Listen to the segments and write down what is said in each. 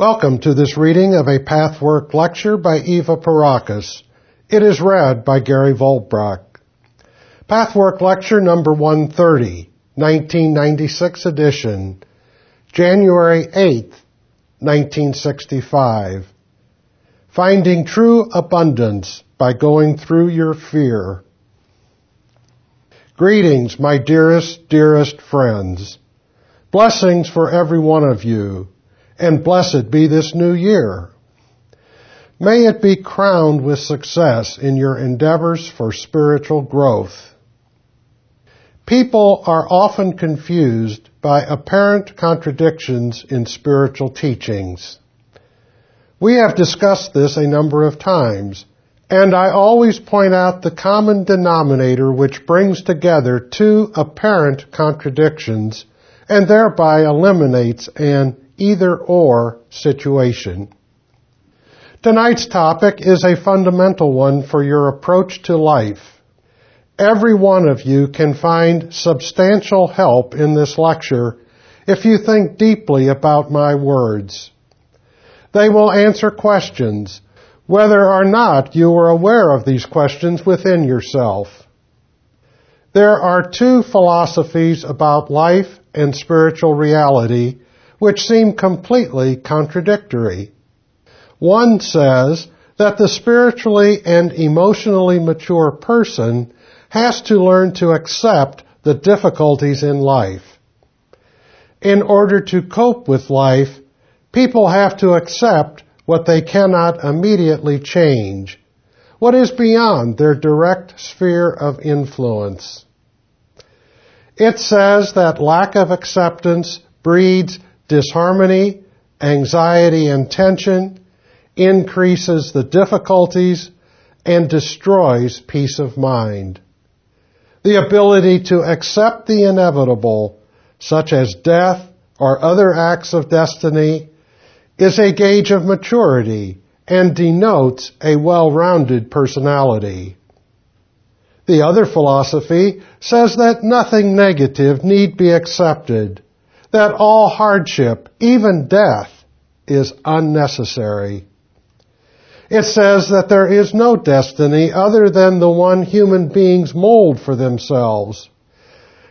Welcome to this reading of a Pathwork lecture by Eva Pierrakos. It is read by Gary Vollbracht. Pathwork lecture number 130, 1996 edition, January 8th, 1965. Finding True Abundance by Going Through Your Fear. Greetings, my dearest, dearest friends. Blessings for every one of you, and blessed be this new year. May it be crowned with success in your endeavors for spiritual growth. People are often confused by apparent contradictions in spiritual teachings. We have discussed this a number of times, and I always point out the common denominator which brings together two apparent contradictions and thereby eliminates an either or situation. Tonight's topic is a fundamental one for your approach to life. Every one of you can find substantial help in this lecture if you think deeply about my words. They will answer questions whether or not you are aware of these questions within yourself. There are two philosophies about life and spiritual reality which seem completely contradictory. One says that the spiritually and emotionally mature person has to learn to accept the difficulties in life. In order to cope with life, people have to accept what they cannot immediately change, what is beyond their direct sphere of influence. It says that lack of acceptance breeds disharmony, anxiety and tension, increases the difficulties, and destroys peace of mind. The ability to accept the inevitable, such as death or other acts of destiny, is a gauge of maturity and denotes a well-rounded personality. The other philosophy says that nothing negative need be accepted, that all hardship, even death, is unnecessary. It says that there is no destiny other than the one human beings mold for themselves,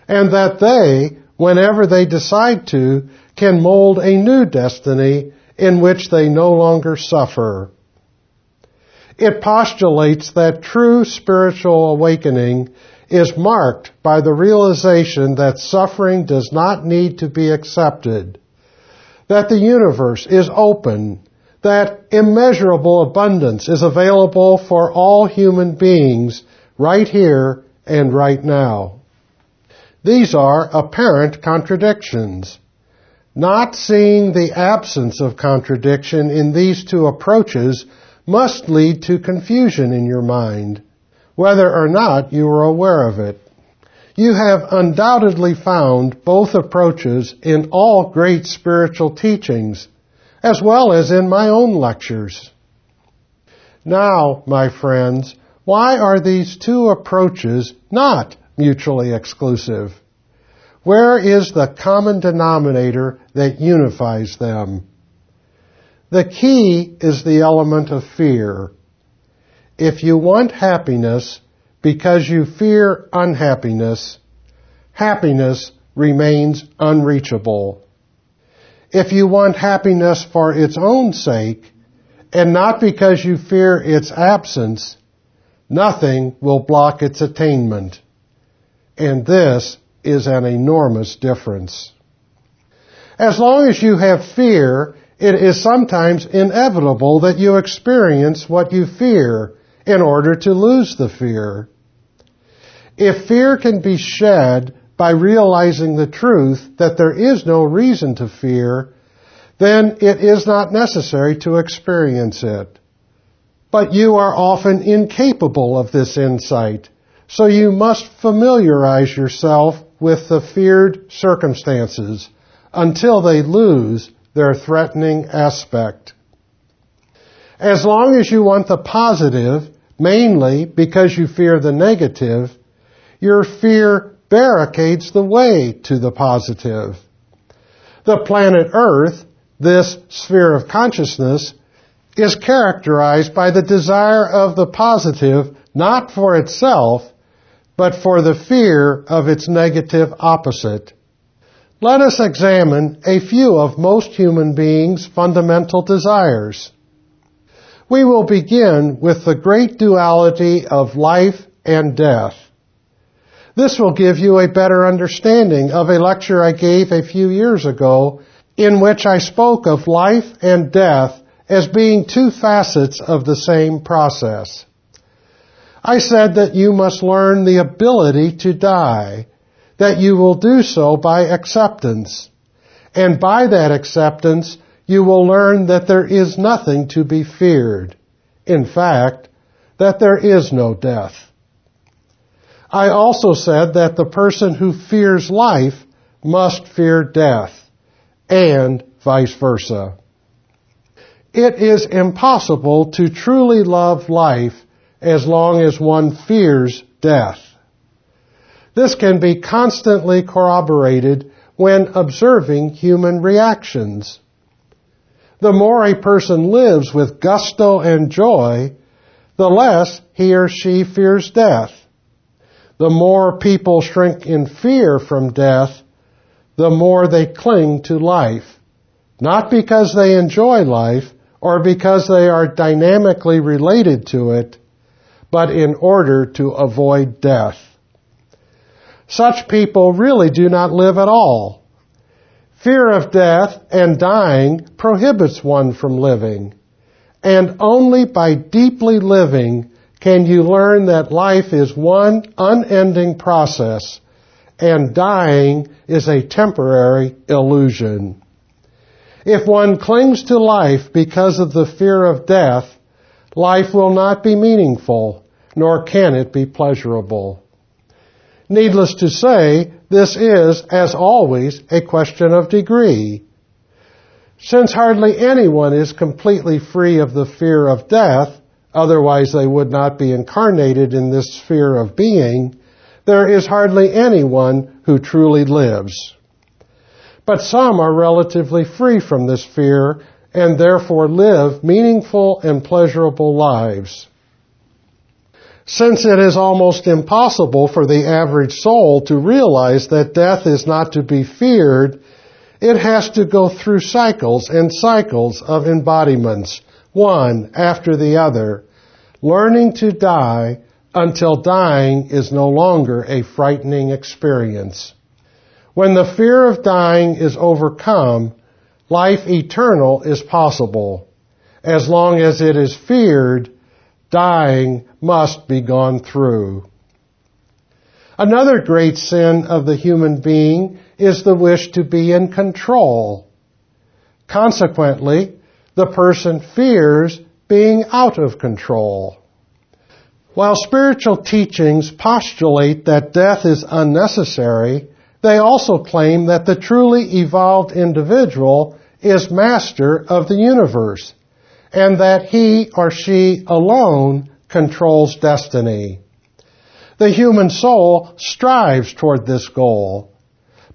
and that they, whenever they decide to, can mold a new destiny in which they no longer suffer. It postulates that true spiritual awakening is marked by the realization that suffering does not need to be accepted, that the universe is open, that immeasurable abundance is available for all human beings right here and right now. These are apparent contradictions. Not seeing the absence of contradiction in these two approaches must lead to confusion in your mind, whether or not you are aware of it. You have undoubtedly found both approaches in all great spiritual teachings, as well as in my own lectures. Now, my friends, why are these two approaches not mutually exclusive? Where is the common denominator that unifies them? The key is the element of fear. If you want happiness because you fear unhappiness, happiness remains unreachable. If you want happiness for its own sake, and not because you fear its absence, nothing will block its attainment. And this is an enormous difference. As long as you have fear, it is sometimes inevitable that you experience what you fear in order to lose the fear. If fear can be shed by realizing the truth that there is no reason to fear, then it is not necessary to experience it. But you are often incapable of this insight, so you must familiarize yourself with the feared circumstances until they lose their threatening aspect. As long as you want the positive, mainly because you fear the negative, your fear barricades the way to the positive. The planet Earth, this sphere of consciousness is characterized by the desire of the positive not for itself, but for the fear of its negative opposite. Let us examine a few of most human beings' fundamental desires. We will begin with the great duality of life and death. This will give you a better understanding of a lecture I gave a few years ago in which I spoke of life and death as being two facets of the same process. I said that you must learn the ability to die, that you will do so by acceptance. And by that acceptance, you will learn that there is nothing to be feared. In fact, that there is no death. I also said that the person who fears life must fear death, and vice versa. It is impossible to truly love life as long as one fears death. This can be constantly corroborated when observing human reactions. The more a person lives with gusto and joy, the less he or she fears death. The more people shrink in fear from death, the more they cling to life. Not because they enjoy life or because they are dynamically related to it, but in order to avoid death. Such people really do not live at all. Fear of death and dying prohibits one from living. And only by deeply living can you learn that life is one unending process and dying is a temporary illusion. If one clings to life because of the fear of death, life will not be meaningful, nor can it be pleasurable. Needless to say, this is, as always, a question of degree. Since hardly anyone is completely free of the fear of death, otherwise they would not be incarnated in this sphere of being, there is hardly anyone who truly lives. But some are relatively free from this fear and therefore live meaningful and pleasurable lives. Since it is almost impossible for the average soul to realize that death is not to be feared, it has to go through cycles and cycles of embodiments, one after the other, learning to die until dying is no longer a frightening experience. When the fear of dying is overcome, life eternal is possible. As long as it is feared, dying must be gone through. Another great sin of the human being is the wish to be in control. Consequently, the person fears being out of control. While spiritual teachings postulate that death is unnecessary, they also claim that the truly evolved individual is master of the universe and that he or she alone controls destiny. The human soul strives toward this goal.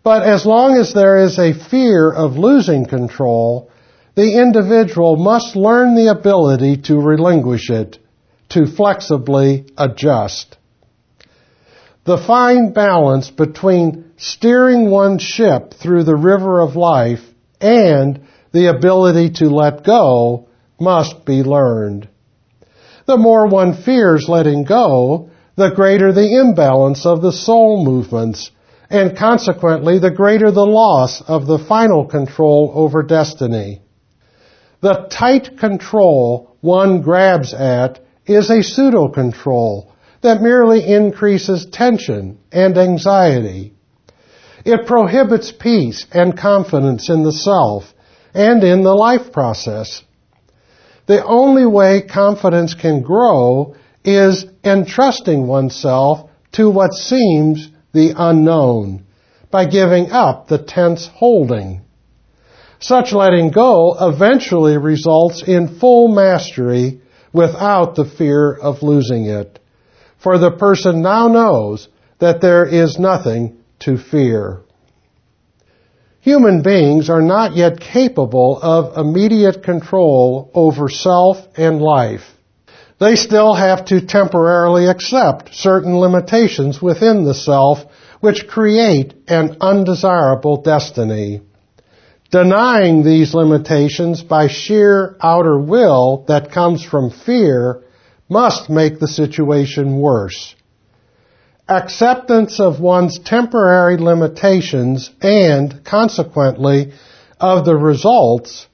But as long as there is a fear of losing control, the individual must learn the ability to relinquish it, to flexibly adjust. The fine balance between steering one's ship through the river of life and the ability to let go must be learned. The more one fears letting go, the greater the imbalance of the soul movements, and consequently the greater the loss of the final control over destiny. The tight control one grabs at is a pseudo control that merely increases tension and anxiety. It prohibits peace and confidence in the self and in the life process. The only way confidence can grow is entrusting oneself to what seems the unknown by giving up the tense holding. Such letting go eventually results in full mastery without the fear of losing it. For the person now knows that there is nothing to fear. Human beings are not yet capable of immediate control over self and life. They still have to temporarily accept certain limitations within the self which create an undesirable destiny. Denying these limitations by sheer outer will that comes from fear must make the situation worse. Acceptance of one's temporary limitations and, consequently, of the results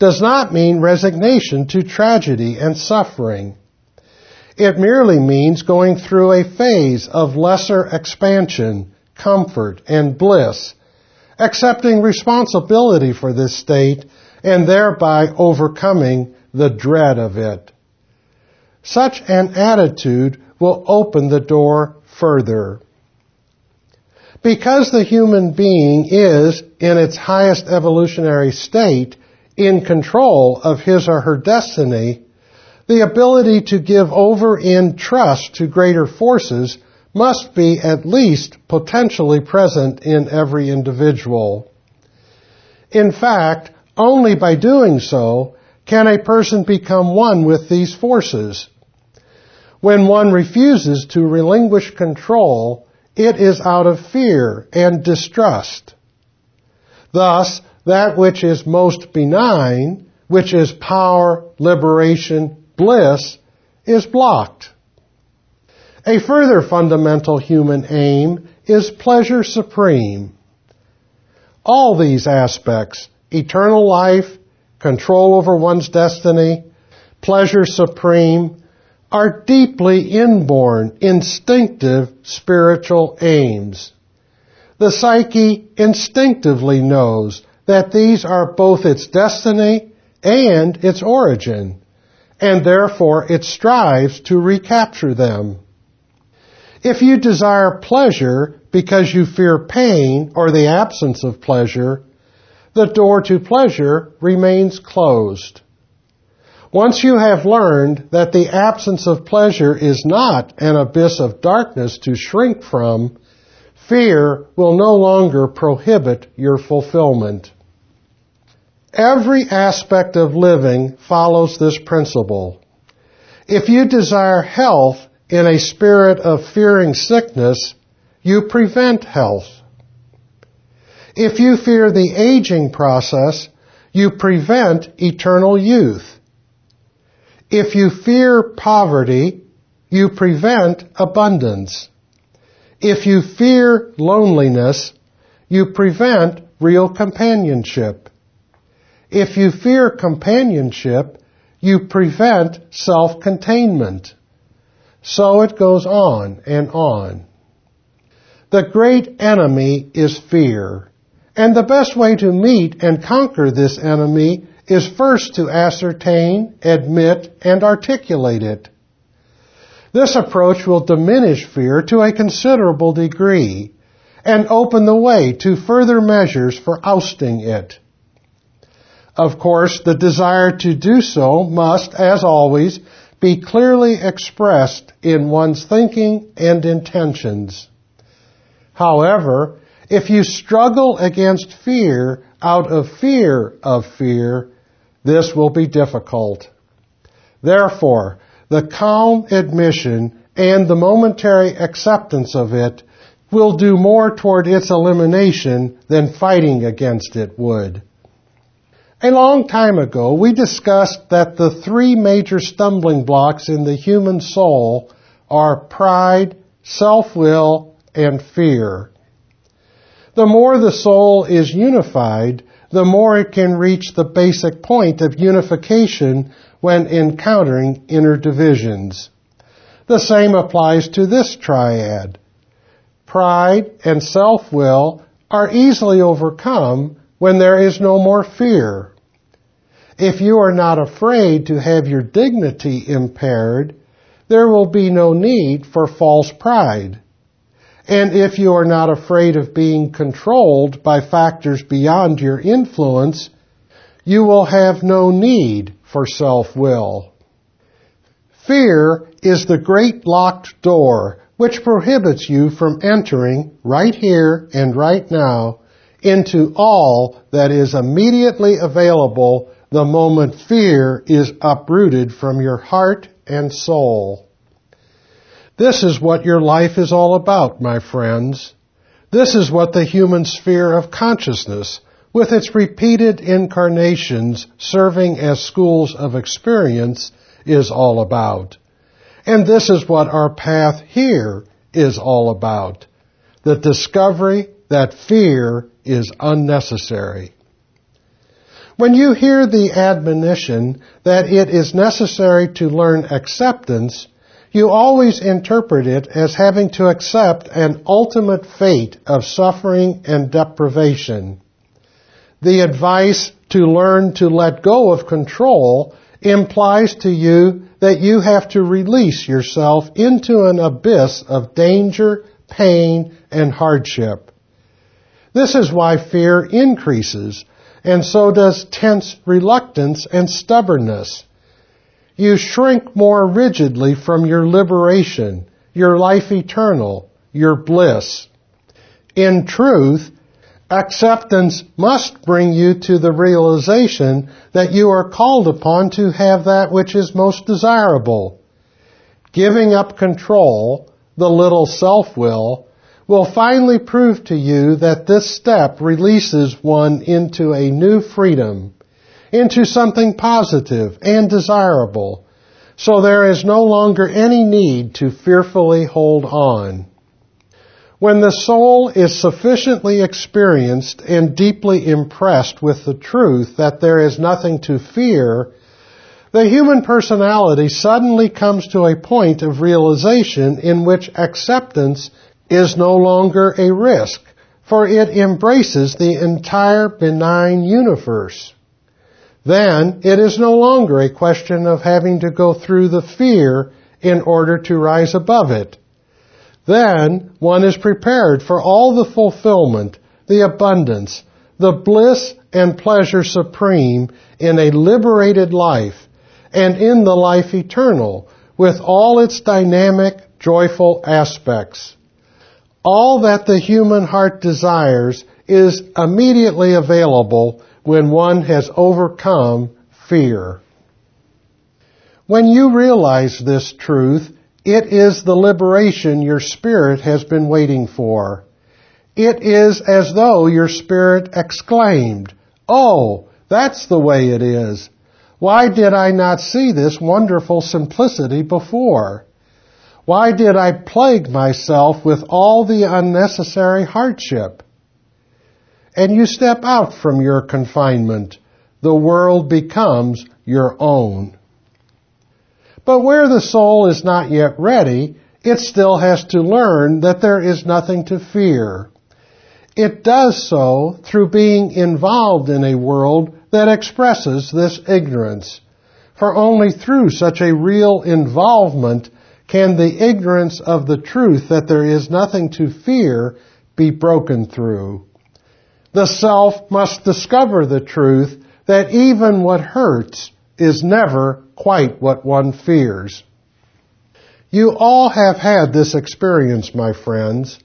does not mean resignation to tragedy and suffering. It merely means going through a phase of lesser expansion, comfort, and bliss, accepting responsibility for this state and thereby overcoming the dread of it. Such an attitude will open the door further. Because the human being is, in its highest evolutionary state, in control of his or her destiny, the ability to give over in trust to greater forces must be at least potentially present in every individual. In fact, only by doing so can a person become one with these forces. When one refuses to relinquish control, it is out of fear and distrust. Thus, that which is most benign, which is power, liberation, bliss is blocked. A further fundamental human aim is pleasure supreme. All these aspects, eternal life, control over one's destiny, pleasure supreme, are deeply inborn, instinctive spiritual aims. The psyche instinctively knows that these are both its destiny and its origin and therefore it strives to recapture them. If you desire pleasure because you fear pain or the absence of pleasure, the door to pleasure remains closed. Once you have learned that the absence of pleasure is not an abyss of darkness to shrink from, fear will no longer prohibit your fulfillment. Every aspect of living follows this principle. If you desire health in a spirit of fearing sickness, you prevent health. If you fear the aging process, you prevent eternal youth. If you fear poverty, you prevent abundance. If you fear loneliness, you prevent real companionship. If you fear companionship, you prevent self-containment. So it goes on and on. The great enemy is fear. And the best way to meet and conquer this enemy is first to ascertain, admit, and articulate it. This approach will diminish fear to a considerable degree and open the way to further measures for ousting it. Of course, the desire to do so must, as always, be clearly expressed in one's thinking and intentions. However, if you struggle against fear out of fear of fear, this will be difficult. Therefore, the calm admission and the momentary acceptance of it will do more toward its elimination than fighting against it would. A long time ago, we discussed that the three major stumbling blocks in the human soul are pride, self-will, and fear. The more the soul is unified, the more it can reach the basic point of unification when encountering inner divisions. The same applies to this triad. Pride and self-will are easily overcome when there is no more fear. If you are not afraid to have your dignity impaired, there will be no need for false pride. And if you are not afraid of being controlled by factors beyond your influence, you will have no need for self-will. Fear is the great locked door which prohibits you from entering right here and right now into all that is immediately available the moment fear is uprooted from your heart and soul. This is what your life is all about, my friends. This is what the human sphere of consciousness, with its repeated incarnations serving as schools of experience, is all about. And this is what our path here is all about. The discovery that fear is unnecessary. When you hear the admonition that it is necessary to learn acceptance, you always interpret it as having to accept an ultimate fate of suffering and deprivation. The advice to learn to let go of control implies to you that you have to release yourself into an abyss of danger, pain, and hardship. This is why fear increases, and so does tense reluctance and stubbornness you shrink more rigidly from your liberation, your life eternal, your bliss. In truth, acceptance must bring you to the realization that you are called upon to have that which is most desirable. Giving up control, the little self-will, will finally prove to you that this step releases one into a new freedom, into something positive and desirable, so there is no longer any need to fearfully hold on. When the soul is sufficiently experienced and deeply impressed with the truth that there is nothing to fear, the human personality suddenly comes to a point of realization in which acceptance is no longer a risk, for it embraces the entire benign universe. Then it is no longer a question of having to go through the fear in order to rise above it. Then one is prepared for all the fulfillment, the abundance, the bliss and pleasure supreme in a liberated life and in the life eternal with all its dynamic, joyful aspects. All that the human heart desires is immediately available when one has overcome fear. When you realize this truth, it is the liberation your spirit has been waiting for. It is as though your spirit exclaimed, Oh, that's the way it is. Why did I not see this wonderful simplicity before? Why did I plague myself with all the unnecessary hardship? And you step out from your confinement. The world becomes your own. But where the soul is not yet ready, it still has to learn that there is nothing to fear. It does so through being involved in a world that expresses this ignorance. For only through such a real involvement can the ignorance of the truth that there is nothing to fear be broken through. The self must discover the truth that even what hurts is never quite what one fears. You all have had this experience, my friends.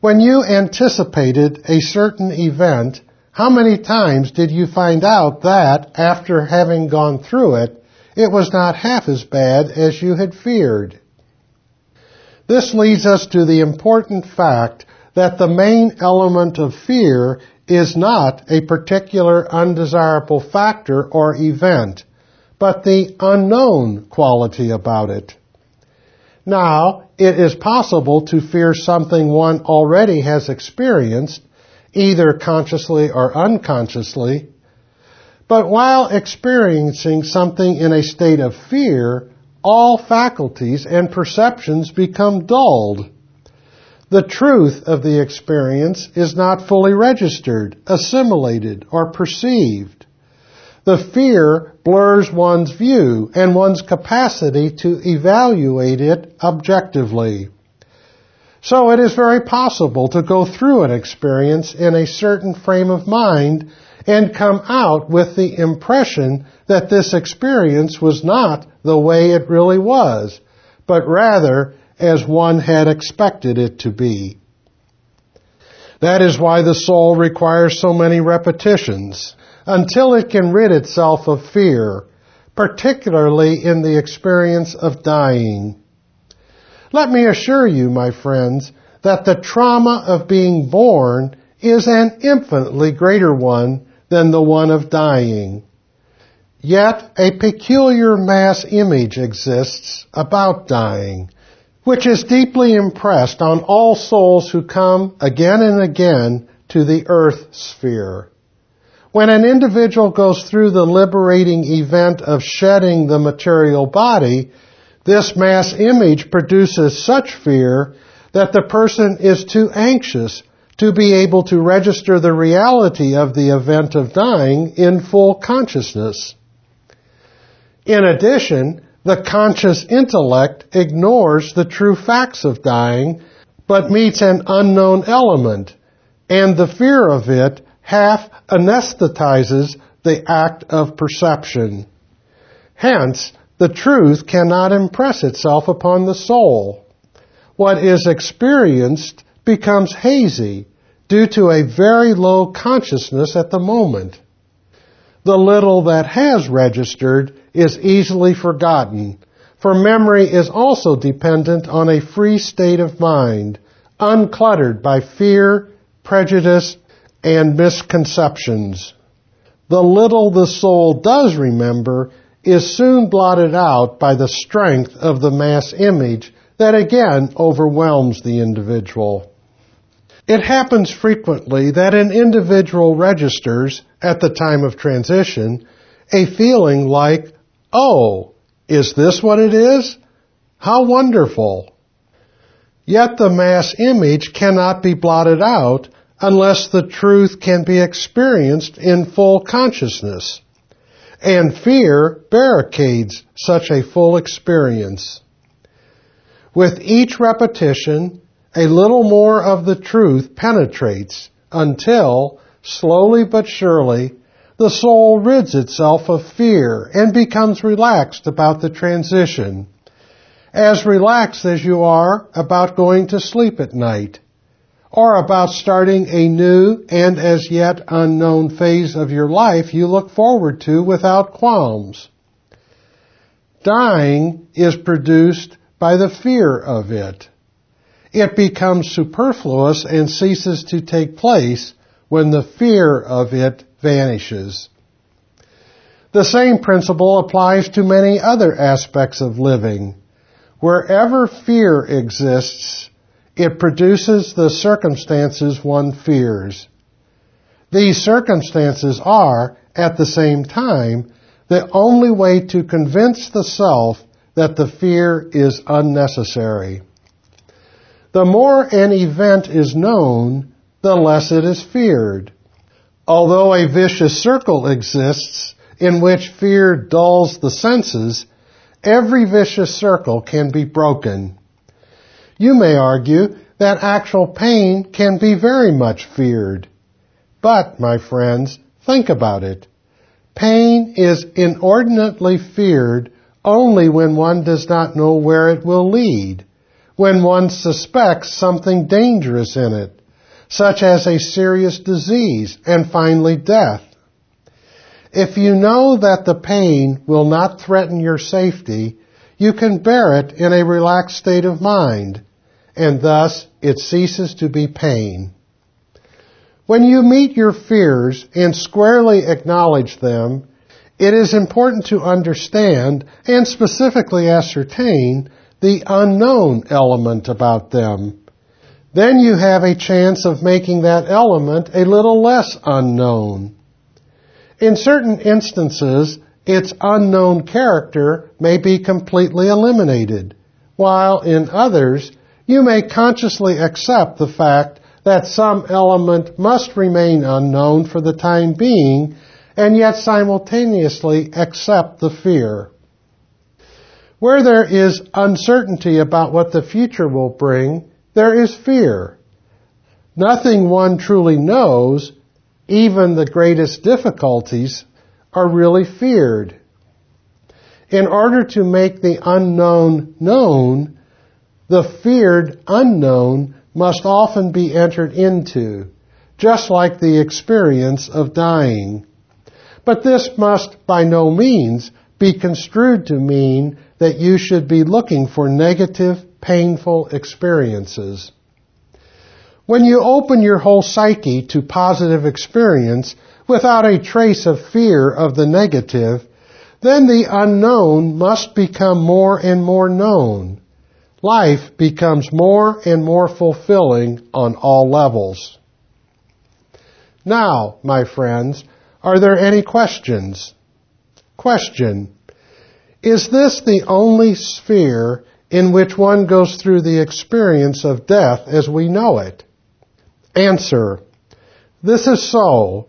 When you anticipated a certain event, how many times did you find out that, after having gone through it, it was not half as bad as you had feared? This leads us to the important fact that the main element of fear is not a particular undesirable factor or event, but the unknown quality about it. Now, it is possible to fear something one already has experienced, either consciously or unconsciously, but while experiencing something in a state of fear, all faculties and perceptions become dulled the truth of the experience is not fully registered, assimilated, or perceived. The fear blurs one's view and one's capacity to evaluate it objectively. So it is very possible to go through an experience in a certain frame of mind and come out with the impression that this experience was not the way it really was, but rather as one had expected it to be. That is why the soul requires so many repetitions until it can rid itself of fear, particularly in the experience of dying. Let me assure you, my friends, that the trauma of being born is an infinitely greater one than the one of dying. Yet a peculiar mass image exists about dying which is deeply impressed on all souls who come again and again to the earth sphere. When an individual goes through the liberating event of shedding the material body, this mass image produces such fear that the person is too anxious to be able to register the reality of the event of dying in full consciousness. In addition, the conscious intellect ignores the true facts of dying, but meets an unknown element, and the fear of it half anesthetizes the act of perception. Hence, the truth cannot impress itself upon the soul. What is experienced becomes hazy due to a very low consciousness at the moment. The little that has registered is easily forgotten, for memory is also dependent on a free state of mind, uncluttered by fear, prejudice, and misconceptions. The little the soul does remember is soon blotted out by the strength of the mass image that again overwhelms the individual. It happens frequently that an individual registers, at the time of transition, a feeling like Oh, is this what it is? How wonderful. Yet the mass image cannot be blotted out unless the truth can be experienced in full consciousness. And fear barricades such a full experience. With each repetition, a little more of the truth penetrates until, slowly but surely, the soul rids itself of fear and becomes relaxed about the transition. As relaxed as you are about going to sleep at night, or about starting a new and as yet unknown phase of your life you look forward to without qualms. Dying is produced by the fear of it. It becomes superfluous and ceases to take place when the fear of it vanishes. The same principle applies to many other aspects of living. Wherever fear exists, it produces the circumstances one fears. These circumstances are, at the same time, the only way to convince the self that the fear is unnecessary. The more an event is known, the less it is feared. Although a vicious circle exists in which fear dulls the senses, every vicious circle can be broken. You may argue that actual pain can be very much feared. But, my friends, think about it. Pain is inordinately feared only when one does not know where it will lead, when one suspects something dangerous in it, such as a serious disease and finally death. If you know that the pain will not threaten your safety, you can bear it in a relaxed state of mind, and thus it ceases to be pain. When you meet your fears and squarely acknowledge them, it is important to understand and specifically ascertain the unknown element about them then you have a chance of making that element a little less unknown. In certain instances, its unknown character may be completely eliminated, while in others, you may consciously accept the fact that some element must remain unknown for the time being, and yet simultaneously accept the fear. Where there is uncertainty about what the future will bring, there is fear. Nothing one truly knows, even the greatest difficulties, are really feared. In order to make the unknown known, the feared unknown must often be entered into, just like the experience of dying. But this must by no means be construed to mean that you should be looking for negative, painful experiences. When you open your whole psyche to positive experience without a trace of fear of the negative, then the unknown must become more and more known. Life becomes more and more fulfilling on all levels. Now, my friends, are there any questions? Question. Is this the only sphere in which one goes through the experience of death as we know it? Answer. This is so.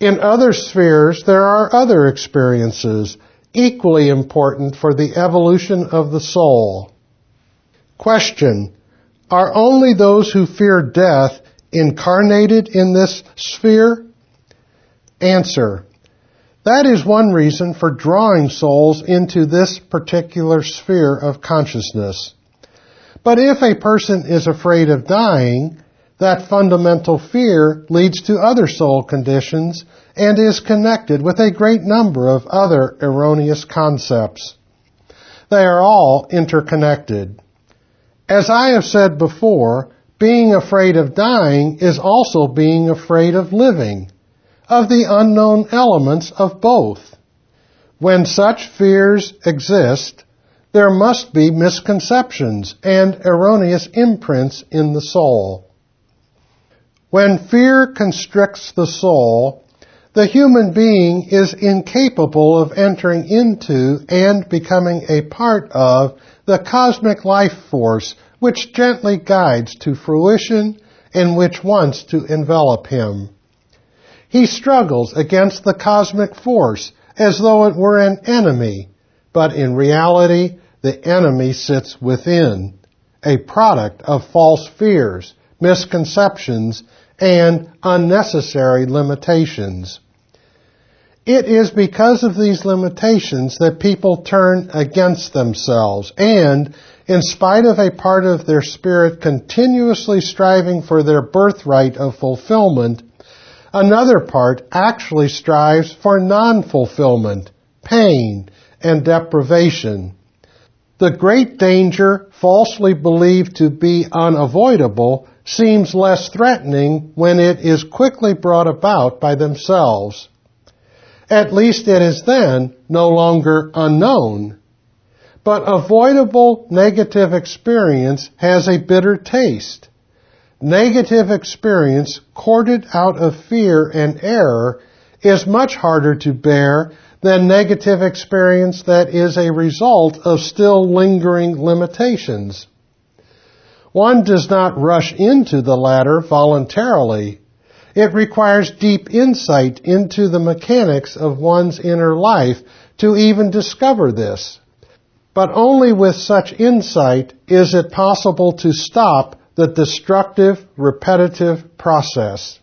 In other spheres, there are other experiences equally important for the evolution of the soul. Question. Are only those who fear death incarnated in this sphere? Answer. That is one reason for drawing souls into this particular sphere of consciousness. But if a person is afraid of dying, that fundamental fear leads to other soul conditions and is connected with a great number of other erroneous concepts. They are all interconnected. As I have said before, being afraid of dying is also being afraid of living, of the unknown elements of both. When such fears exist, there must be misconceptions and erroneous imprints in the soul. When fear constricts the soul, the human being is incapable of entering into and becoming a part of the cosmic life force which gently guides to fruition and which wants to envelop him. He struggles against the cosmic force as though it were an enemy, but in reality, the enemy sits within, a product of false fears, misconceptions, and unnecessary limitations. It is because of these limitations that people turn against themselves and, in spite of a part of their spirit continuously striving for their birthright of fulfillment, another part actually strives for non-fulfillment, pain, and deprivation. The great danger falsely believed to be unavoidable seems less threatening when it is quickly brought about by themselves. At least it is then no longer unknown. But avoidable negative experience has a bitter taste. Negative experience courted out of fear and error is much harder to bear than negative experience that is a result of still lingering limitations. One does not rush into the latter voluntarily. It requires deep insight into the mechanics of one's inner life to even discover this. But only with such insight is it possible to stop the destructive, repetitive process.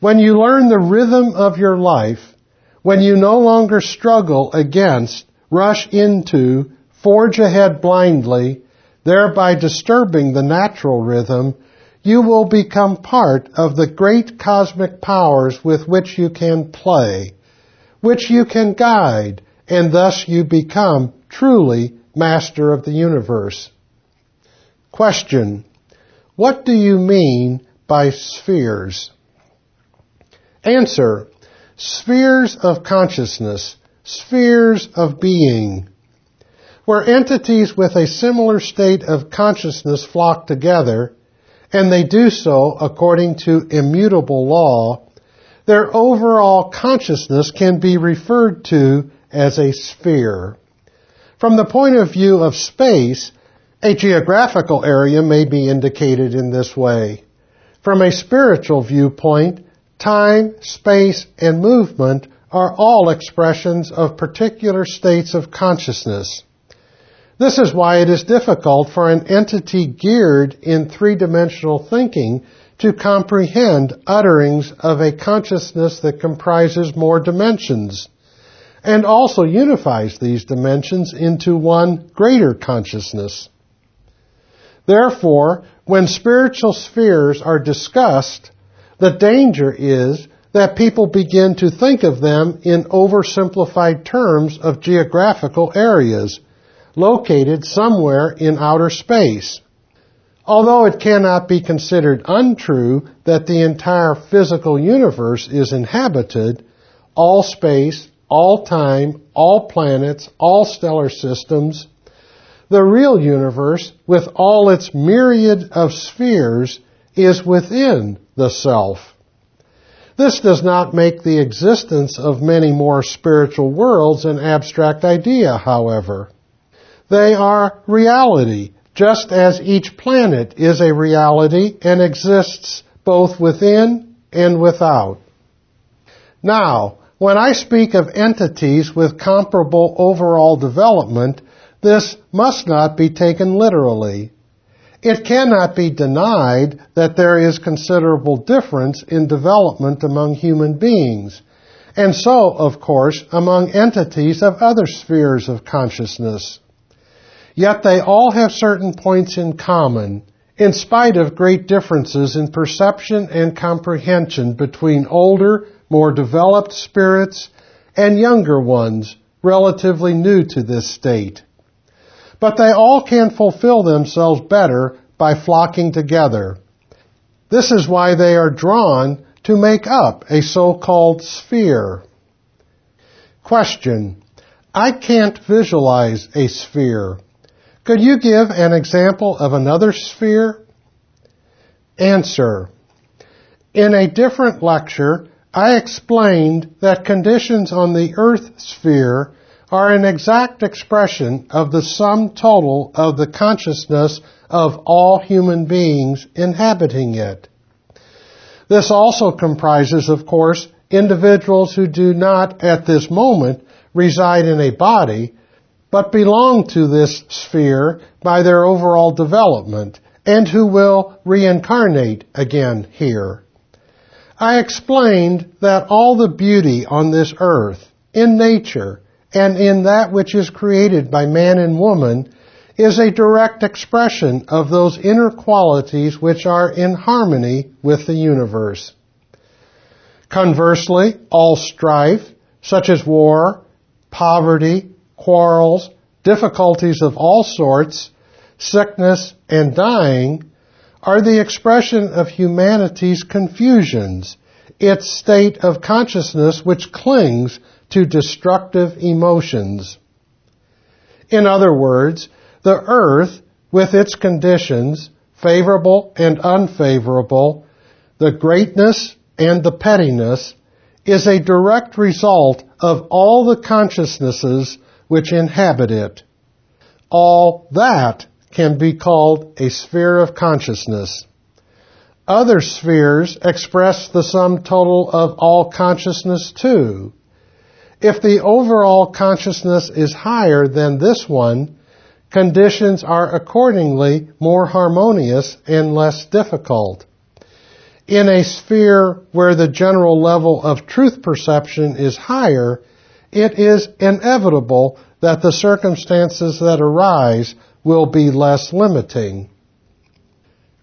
When you learn the rhythm of your life, when you no longer struggle against, rush into, forge ahead blindly, thereby disturbing the natural rhythm, you will become part of the great cosmic powers with which you can play, which you can guide, and thus you become truly master of the universe. Question. What do you mean by spheres? Answer. Spheres of consciousness, spheres of being where entities with a similar state of consciousness flock together, and they do so according to immutable law, their overall consciousness can be referred to as a sphere. From the point of view of space, a geographical area may be indicated in this way. From a spiritual viewpoint, time, space, and movement are all expressions of particular states of consciousness. This is why it is difficult for an entity geared in three-dimensional thinking to comprehend utterings of a consciousness that comprises more dimensions and also unifies these dimensions into one greater consciousness. Therefore, when spiritual spheres are discussed, the danger is that people begin to think of them in oversimplified terms of geographical areas located somewhere in outer space. Although it cannot be considered untrue that the entire physical universe is inhabited, all space, all time, all planets, all stellar systems, the real universe, with all its myriad of spheres, is within the self. This does not make the existence of many more spiritual worlds an abstract idea, however. They are reality, just as each planet is a reality and exists both within and without. Now, when I speak of entities with comparable overall development, this must not be taken literally. It cannot be denied that there is considerable difference in development among human beings, and so, of course, among entities of other spheres of consciousness. Yet they all have certain points in common, in spite of great differences in perception and comprehension between older, more developed spirits and younger ones, relatively new to this state. But they all can fulfill themselves better by flocking together. This is why they are drawn to make up a so-called sphere. Question. I can't visualize a sphere. Could you give an example of another sphere? Answer. In a different lecture, I explained that conditions on the Earth sphere are an exact expression of the sum total of the consciousness of all human beings inhabiting it. This also comprises, of course, individuals who do not at this moment reside in a body, but belong to this sphere by their overall development and who will reincarnate again here. I explained that all the beauty on this earth, in nature, and in that which is created by man and woman is a direct expression of those inner qualities which are in harmony with the universe. Conversely, all strife, such as war, poverty, quarrels, difficulties of all sorts, sickness, and dying are the expression of humanity's confusions, its state of consciousness which clings to destructive emotions. In other words, the earth, with its conditions, favorable and unfavorable, the greatness and the pettiness, is a direct result of all the consciousnesses which inhabit it. All that can be called a sphere of consciousness. Other spheres express the sum total of all consciousness too. If the overall consciousness is higher than this one, conditions are accordingly more harmonious and less difficult. In a sphere where the general level of truth perception is higher, it is inevitable that the circumstances that arise will be less limiting.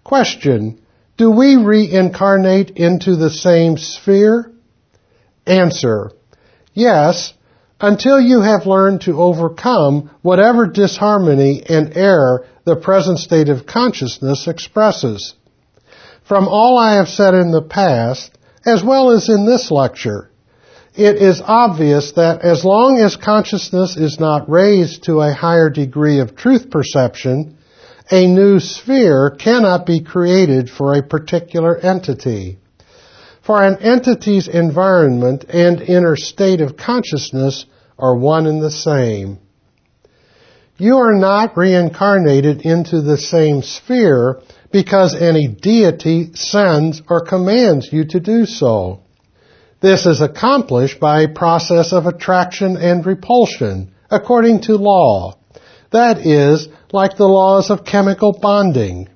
Question. Do we reincarnate into the same sphere? Answer. Yes, until you have learned to overcome whatever disharmony and error the present state of consciousness expresses. From all I have said in the past, as well as in this lecture, it is obvious that as long as consciousness is not raised to a higher degree of truth perception, a new sphere cannot be created for a particular entity. For an entity's environment and inner state of consciousness are one and the same. You are not reincarnated into the same sphere because any deity sends or commands you to do so. This is accomplished by a process of attraction and repulsion, according to law. That is, like the laws of chemical bonding.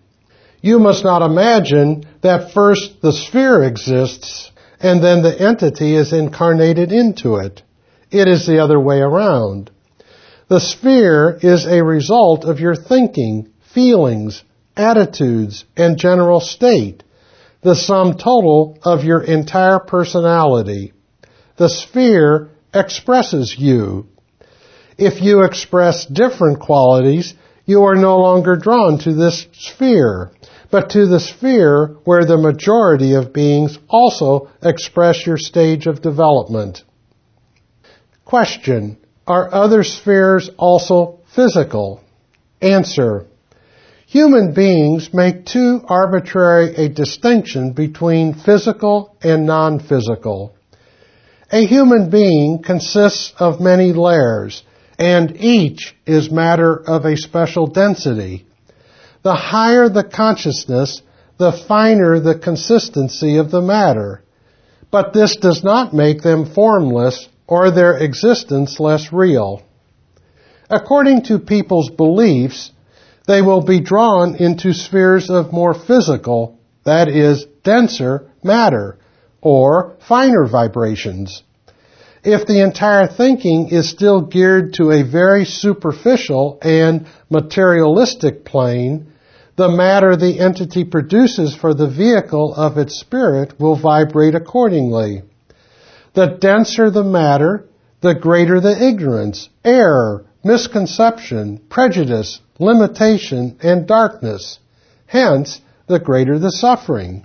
You must not imagine that first the sphere exists and then the entity is incarnated into it. It is the other way around. The sphere is a result of your thinking, feelings, attitudes, and general state, the sum total of your entire personality. The sphere expresses you. If you express different qualities, you are no longer drawn to this sphere, but to the sphere where the majority of beings also express your stage of development. Question. Are other spheres also physical? Answer. Human beings make too arbitrary a distinction between physical and non-physical. A human being consists of many layers, and each is matter of a special density. The higher the consciousness, the finer the consistency of the matter. But this does not make them formless or their existence less real. According to people's beliefs, they will be drawn into spheres of more physical, that is, denser matter, or finer vibrations. If the entire thinking is still geared to a very superficial and materialistic plane, the matter the entity produces for the vehicle of its spirit will vibrate accordingly. The denser the matter, the greater the ignorance, error, misconception, prejudice, limitation, and darkness. Hence, the greater the suffering.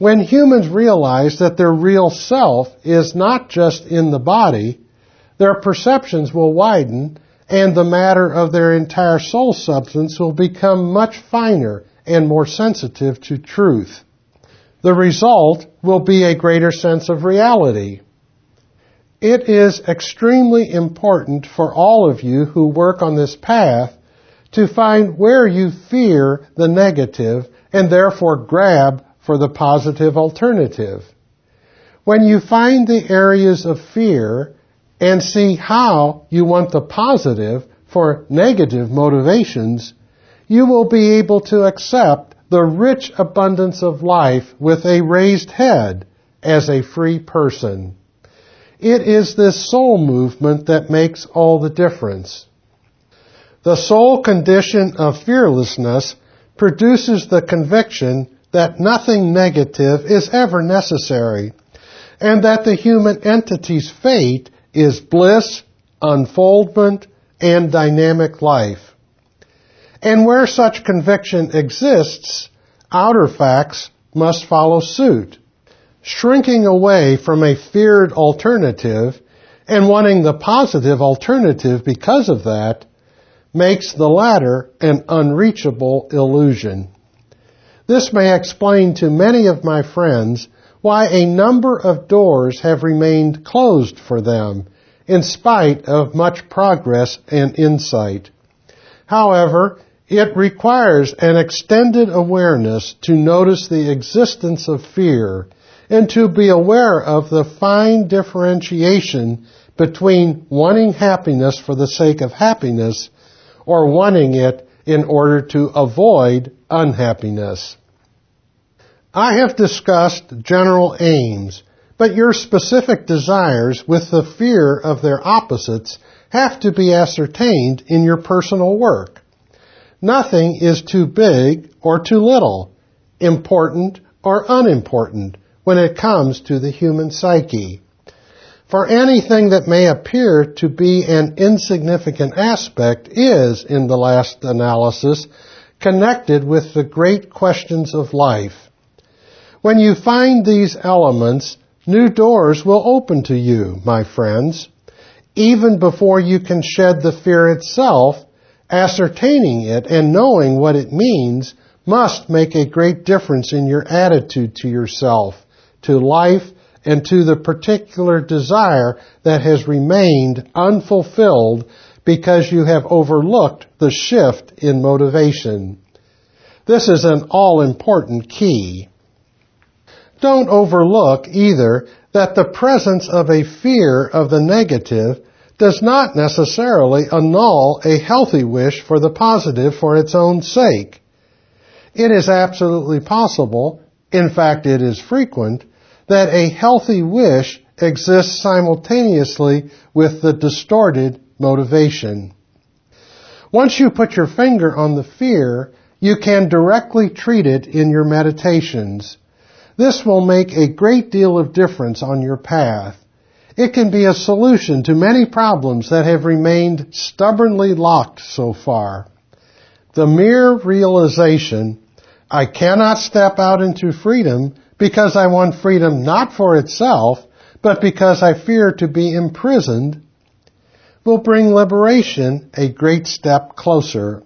When humans realize that their real self is not just in the body, their perceptions will widen and the matter of their entire soul substance will become much finer and more sensitive to truth. The result will be a greater sense of reality. It is extremely important for all of you who work on this path to find where you fear the negative and therefore grab for the positive alternative. When you find the areas of fear and see how you want the positive for negative motivations, you will be able to accept the rich abundance of life with a raised head as a free person. It is this soul movement that makes all the difference. The soul condition of fearlessness produces the conviction that nothing negative is ever necessary and that the human entity's fate is bliss, unfoldment, and dynamic life. And where such conviction exists, outer facts must follow suit. Shrinking away from a feared alternative and wanting the positive alternative because of that makes the latter an unreachable illusion. This may explain to many of my friends why a number of doors have remained closed for them in spite of much progress and insight. However, it requires an extended awareness to notice the existence of fear and to be aware of the fine differentiation between wanting happiness for the sake of happiness or wanting it in order to avoid unhappiness. I have discussed general aims, but your specific desires with the fear of their opposites have to be ascertained in your personal work. Nothing is too big or too little, important or unimportant when it comes to the human psyche. For anything that may appear to be an insignificant aspect is, in the last analysis, connected with the great questions of life. When you find these elements, new doors will open to you, my friends. Even before you can shed the fear itself, ascertaining it and knowing what it means must make a great difference in your attitude to yourself, to life, and to the particular desire that has remained unfulfilled because you have overlooked the shift in motivation. This is an all important key. Don't overlook either that the presence of a fear of the negative does not necessarily annul a healthy wish for the positive for its own sake. It is absolutely possible, in fact it is frequent, that a healthy wish exists simultaneously with the distorted motivation. Once you put your finger on the fear, you can directly treat it in your meditations. This will make a great deal of difference on your path. It can be a solution to many problems that have remained stubbornly locked so far. The mere realization, I cannot step out into freedom because I want freedom not for itself, but because I fear to be imprisoned, will bring liberation a great step closer.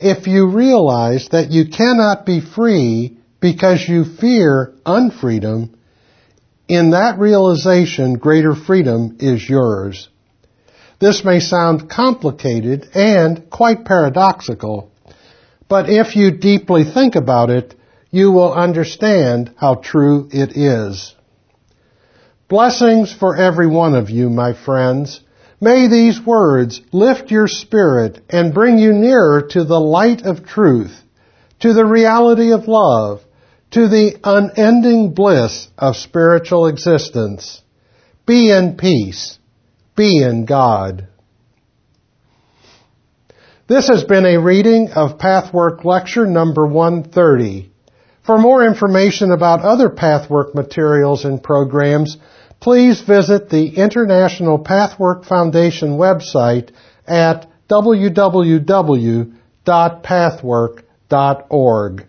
If you realize that you cannot be free because you fear unfreedom, in that realization, greater freedom is yours. This may sound complicated and quite paradoxical, but if you deeply think about it, you will understand how true it is. Blessings for every one of you, my friends. May these words lift your spirit and bring you nearer to the light of truth, to the reality of love, to the unending bliss of spiritual existence. Be in peace. Be in God. This has been a reading of Pathwork Lecture number 130. For more information about other Pathwork materials and programs, please visit the International Pathwork Foundation website at www.pathwork.org.